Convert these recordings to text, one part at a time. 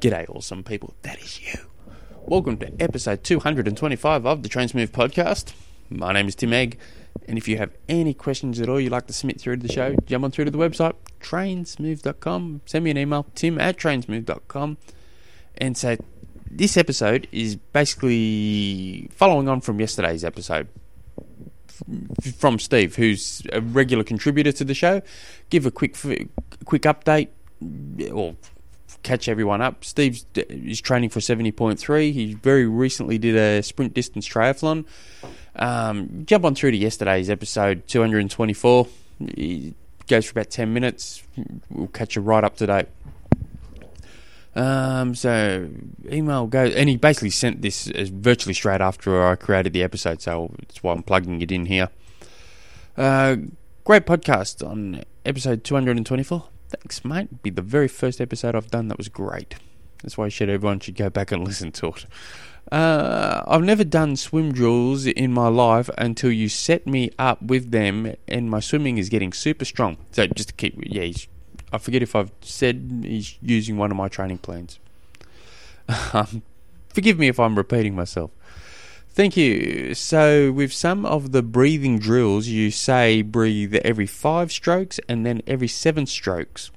G'day, awesome people. That is you. Welcome to episode 225 of the Trainsmooth podcast. My name is Tim Egg, and if you have any questions at all you'd like to submit through to the show, jump on through to the website, trainsmooth.com. Send me an email, tim at trainsmooth.com. And so this episode is basically following on from yesterday's episode from Steve, who's a regular contributor to the show. Give a quick quick update or catch everyone up. Steve is training for 70.3. He very recently did a sprint distance triathlon. Um, jump on through to yesterday's episode 224. It goes for about 10 minutes. We'll catch you right up to date. Um, so email goes, and he basically sent this virtually straight after I created the episode, so that's why I'm plugging it in here. Uh, great podcast on episode 224. Thanks, mate. Be the very first episode I've done that was great. That's why I said everyone should go back and listen to it. Uh, I've never done swim drills in my life until you set me up with them, and my swimming is getting super strong. So just to keep, yeah, I forget if I've said he's using one of my training plans. Um, forgive me if I'm repeating myself. Thank you. So, with some of the breathing drills, you say breathe every five strokes and then every seven strokes.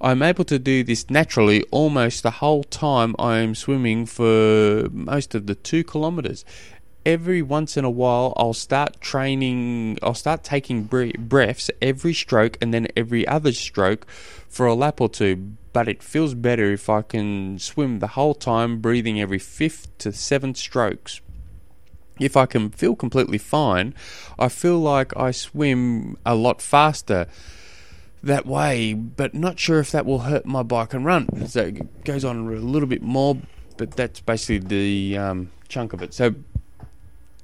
I'm able to do this naturally almost the whole time I am swimming for most of the two kilometers. Every once in a while, I'll start training, I'll start taking breaths every stroke and then every other stroke for a lap or two. But it feels better if I can swim the whole time, breathing every fifth to seventh strokes if I can feel completely fine, I feel like I swim a lot faster that way, but not sure if that will hurt my bike and run. So it goes on a little bit more, but that's basically the um, chunk of it. So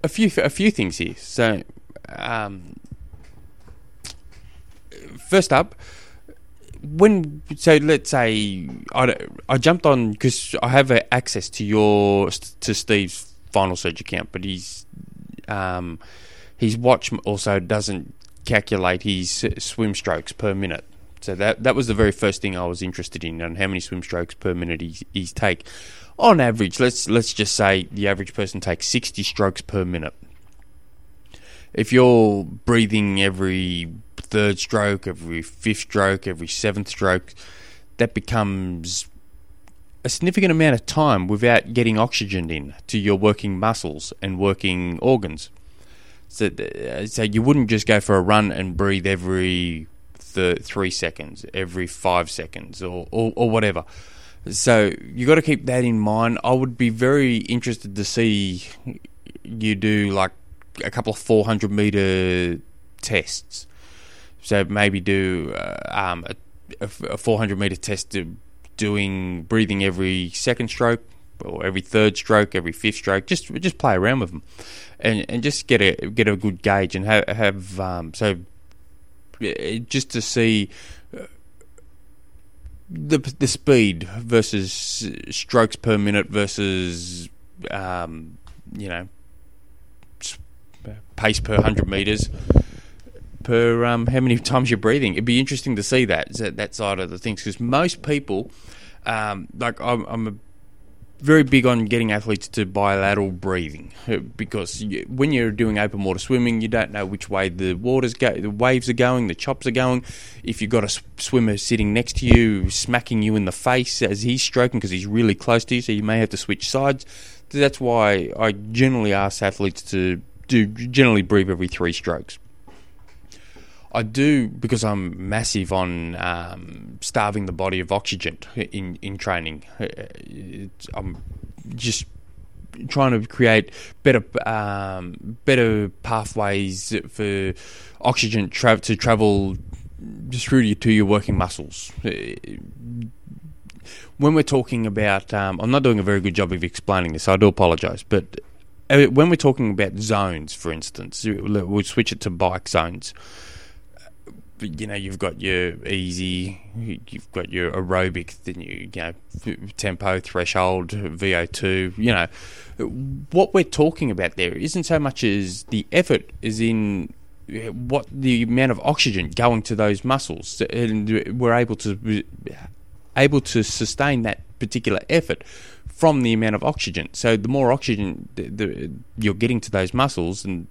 a few a few things here. So um, first up, when so let's say I, I jumped on because I have access to your to Steve's Final Surge account, but he's um, his watch also doesn't calculate his swim strokes per minute. So that that was the very first thing I was interested in, and how many swim strokes per minute he's, he's take. On average, let's let's just say the average person takes sixty strokes per minute. If you're breathing every third stroke, every fifth stroke, every seventh stroke, that becomes a significant amount of time without getting oxygen in to your working muscles and working organs. So, uh, so you wouldn't just go for a run and breathe every th- three seconds, every five seconds, or, or, or whatever. So you got to keep that in mind. I would be very interested to see you do like a couple of 400 meter tests. So maybe do uh, um, a, a 400 meter test to doing breathing every second stroke or every third stroke, every fifth stroke. Just just play around with them, and and just get a get a good gauge and have have um, so just to see uh, the the speed versus strokes per minute versus um, you know pace per hundred meters per um, how many times you're breathing. It'd be interesting to see that that side of the things because most people, um, like I'm, I'm a, very big on getting athletes to bilateral breathing uh, because when you're doing open water swimming, you don't know which way the waters go, the waves are going, the chops are going. If you've got a swimmer sitting next to you, smacking you in the face as he's stroking because he's really close to you, so you may have to switch sides. That's why I generally ask athletes to do generally breathe every three strokes. I do because I'm massive on um, starving the body of oxygen in in training. I'm just trying to create better um, better pathways for oxygen tra- to travel just through to, your working muscles. When we're talking about, um, I'm not doing a very good job of explaining this. So I do apologise, but uh, when we're talking about zones, for instance, we'll switch it to bike zones you know you've got your easy, you've got your aerobic, then you, you know tempo threshold, VO2. You know what we're talking about there isn't so much as the effort is in what the amount of oxygen going to those muscles, and we're able to able to sustain that particular effort from the amount of oxygen. So the more oxygen the, the, you're getting to those muscles, and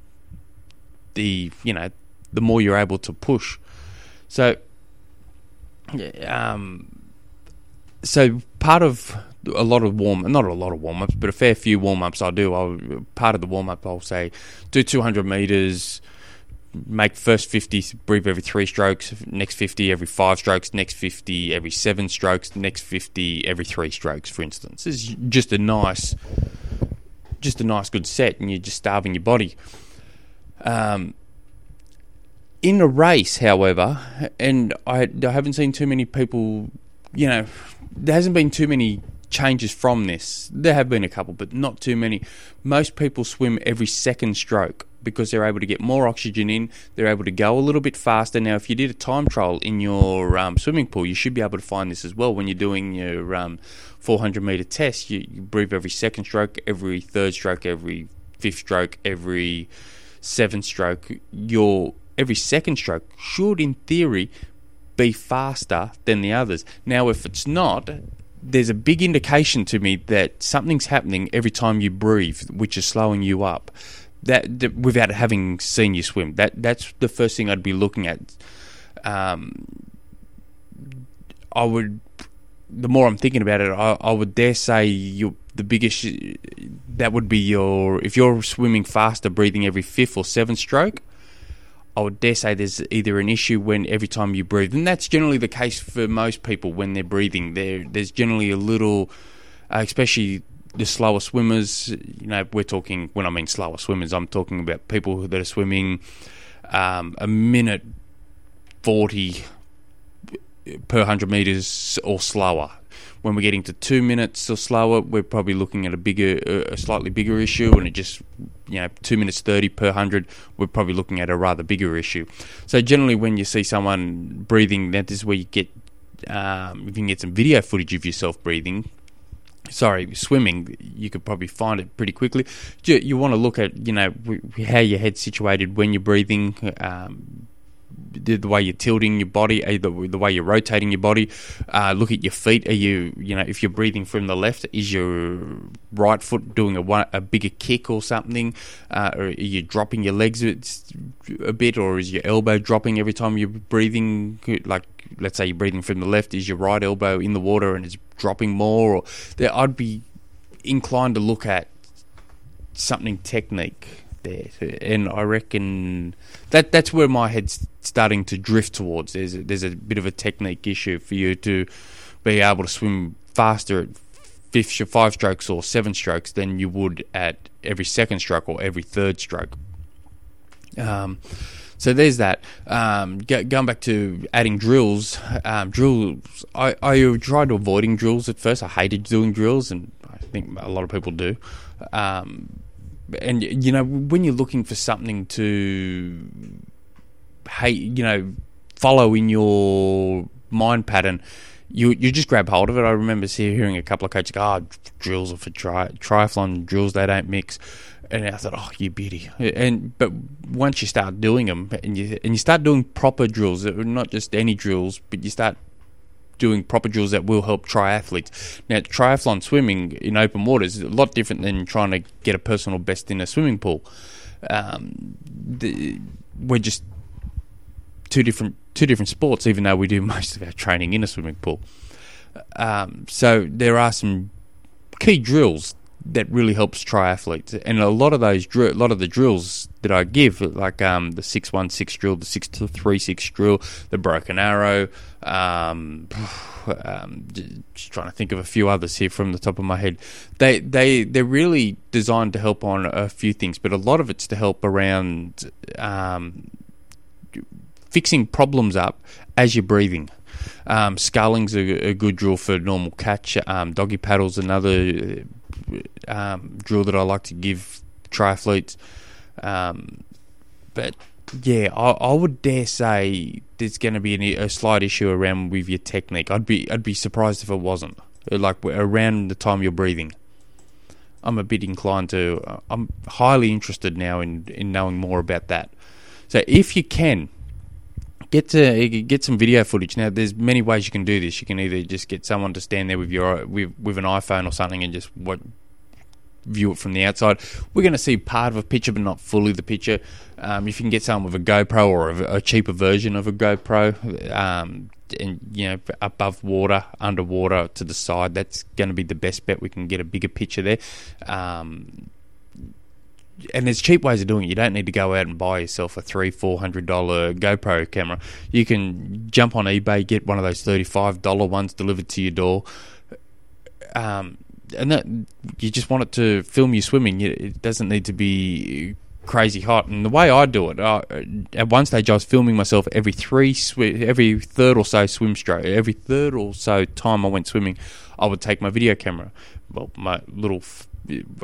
the you know the more you're able to push. So, um, so part of a lot of warm, not a lot of warm ups, but a fair few warm ups I do. I'll, part of the warm up, I'll say do 200 meters, make first 50, breathe every three strokes, next 50 every five strokes, next 50 every seven strokes, next 50 every three strokes, for instance. It's just a nice, just a nice good set, and you're just starving your body. Um, in a race, however, and I, I haven't seen too many people, you know, there hasn't been too many changes from this. There have been a couple, but not too many. Most people swim every second stroke because they're able to get more oxygen in. They're able to go a little bit faster. Now, if you did a time trial in your um, swimming pool, you should be able to find this as well. When you're doing your um, 400 meter test, you, you breathe every second stroke, every third stroke, every fifth stroke, every seventh stroke. Your every second stroke should, in theory, be faster than the others. Now, if it's not, there's a big indication to me that something's happening every time you breathe, which is slowing you up. That, that without having seen you swim, that that's the first thing I'd be looking at. Um, I would, the more I'm thinking about it, I, I would dare say you the biggest that would be your if you're swimming faster, breathing every fifth or seventh stroke I would dare say there's either an issue when every time you breathe, and that's generally the case for most people when they're breathing. There, there's generally a little, uh, especially the slower swimmers. You know, we're talking when I mean slower swimmers, I'm talking about people that are swimming um, a minute forty per hundred meters or slower. When we're getting to two minutes or slower, we're probably looking at a bigger, a slightly bigger issue, and it just, you know, two minutes thirty per hundred, we're probably looking at a rather bigger issue. So generally, when you see someone breathing, that is where you get, um, you can get some video footage of yourself breathing. Sorry, swimming. You could probably find it pretty quickly. You, you want to look at, you know, how your head's situated when you're breathing. Um, the, the, way you're tilting your body, uh, the, the way you're rotating your body. Uh, look at your feet. Are you, you know, if you're breathing from the left, is your right foot doing a, a bigger kick or something? Uh, or are you dropping your legs a bit, or is your elbow dropping every time you're breathing? Like, let's say you're breathing from the left, is your right elbow in the water and it's dropping more? Or there, I'd be inclined to look at something technique there, and I reckon that that's where my head's starting to drift towards. There's a, there's a bit of a technique issue for you to be able to swim faster at fifth, five strokes or seven strokes than you would at every second stroke or every third stroke. Um, so there's that. Um, going back to adding drills, um, drills. I, I tried avoiding drills at first. I hated doing drills, and I think a lot of people do. Um, and you know when you're looking for something to hey you know follow in your mind pattern you you just grab hold of it. I remember hearing a couple of coaches go, "Oh, drills are for tri- triathlon drills; they don't mix." And I thought, "Oh, you beauty!" And but once you start doing them, and you and you start doing proper drills, not just any drills, but you start doing proper drills that will help triathletes. Now, triathlon swimming in open water is a lot different than trying to get a personal best in a swimming pool. Um, the, we're just two different two different sports, even though we do most of our training in a swimming pool. Um, so there are some key drills that really helps triathletes. And a lot of those, a lot of the drills that I give, like um, the six one six drill, the six three six drill, the broken arrow. Um, um, just trying to think of a few others here from the top of my head. They they they're really designed to help on a few things, but a lot of it's to help around um, fixing problems up as you're breathing. Um, sculling's a, a, good drill for normal catch. Um, doggy paddle's another um, drill that I like to give triathletes. Um, but yeah, I, I, would dare say there's going to be an, a slight issue around with your technique. I'd be I'd be surprised if it wasn't. Like around the time you're breathing, I'm a bit inclined to. Uh, I'm highly interested now in in knowing more about that. So if you can get to get some video footage. Now, there's many ways you can do this. You can either just get someone to stand there with your with with an iPhone or something and just what view it from the outside. We're going to see part of a picture, but not fully the picture. Um, if you can get someone with a GoPro or a, a cheaper version of a GoPro, um, and you know above water, underwater, to the side, that's going to be the best bet. We can get a bigger picture there. Um, and there's cheap ways of doing it. You don't need to go out and buy yourself a three, four hundred dollar GoPro camera. You can jump on eBay, get one of those thirty five dollar ones delivered to your door. Um, and that you just want it to film you swimming. It doesn't need to be crazy hot. And the way I do it, I, at one stage I was filming myself every three, sw- every third or so swim stroke, every third or so time I went swimming, I would take my video camera, well, my little,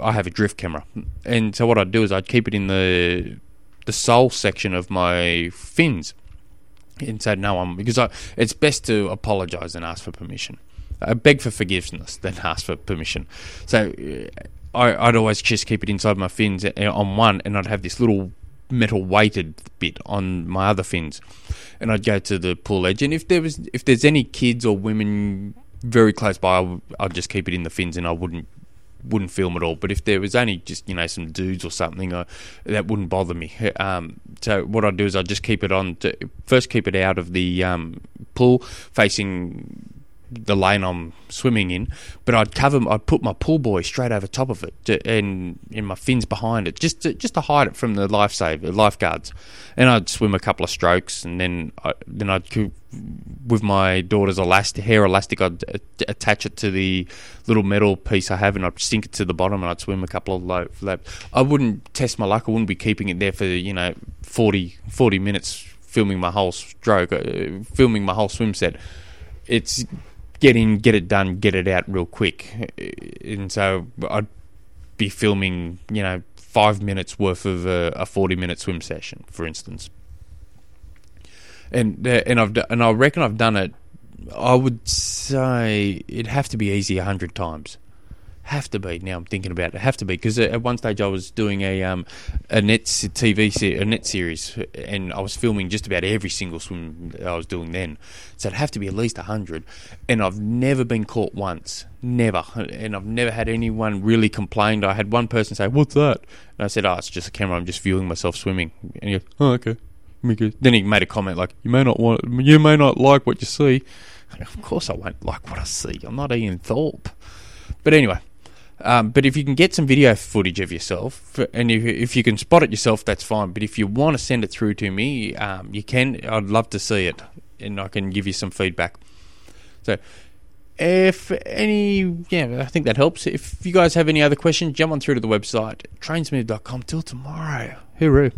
I have a drift camera, and so what I'd do is I'd keep it in the the sole section of my fins, and say no, I'm because I, it's best to apologise and ask for permission. I beg for forgiveness than ask for permission. So I, would always just keep it inside my fins uh, on one, and I'd have this little metal weighted bit on my other fins, and I'd go to the pool edge. And if there was, if there's any kids or women very close by, I'd just keep it in the fins, and I wouldn't wouldn't film at all. But if there was only just you know some dudes or something, uh, that wouldn't bother me. Um, so what I'd do is I'd just keep it on. To, first, keep it out of the um, pool, facing the lane I'm swimming in, but I'd cover, I'd put my pool buoy straight over top of it, to, and in my fins behind it, just to, just to hide it from the lifesaver lifeguards, and I'd swim a couple of strokes, and then I, then I'd with my daughter's elastic hair elastic, I'd attach it to the little metal piece I have, and I'd sink it to the bottom, and I'd swim a couple of laps. I wouldn't test my luck. I wouldn't be keeping it there for you know 40, 40 minutes filming my whole stroke, uh, filming my whole swim set. It's get in, get it done, get it out real quick. And so I'd be filming, you know, five minutes worth of a, a forty minute swim session, for instance. And uh, and I've and I reckon I've done it. I would say it'd have to be easy a hundred times. Have to be. Now I'm thinking about it. Have to be because at one stage I was doing a um, a net TV se- a net series, and I was filming just about every single swim I was doing then. So it'd have to be at least hundred. And I've never been caught once, never. And I've never had anyone really complained. I had one person say, "What's that?" And I said, "Oh, it's just a camera. I'm just viewing myself swimming." And he goes, "Oh, okay." Then he made a comment like, "You may not want, you may not like what you see." Of course, I won't like what I see. I'm not Ian Thorpe. But anyway, um, but if you can get some video footage of yourself, and if, if you can spot it yourself, that's fine. But if you want to send it through to me, um, you can. I'd love to see it, and I can give you some feedback. So, if any, yeah, I think that helps. If you guys have any other questions, jump on through to the website, trainsmooth.com. Till tomorrow. Hooroo.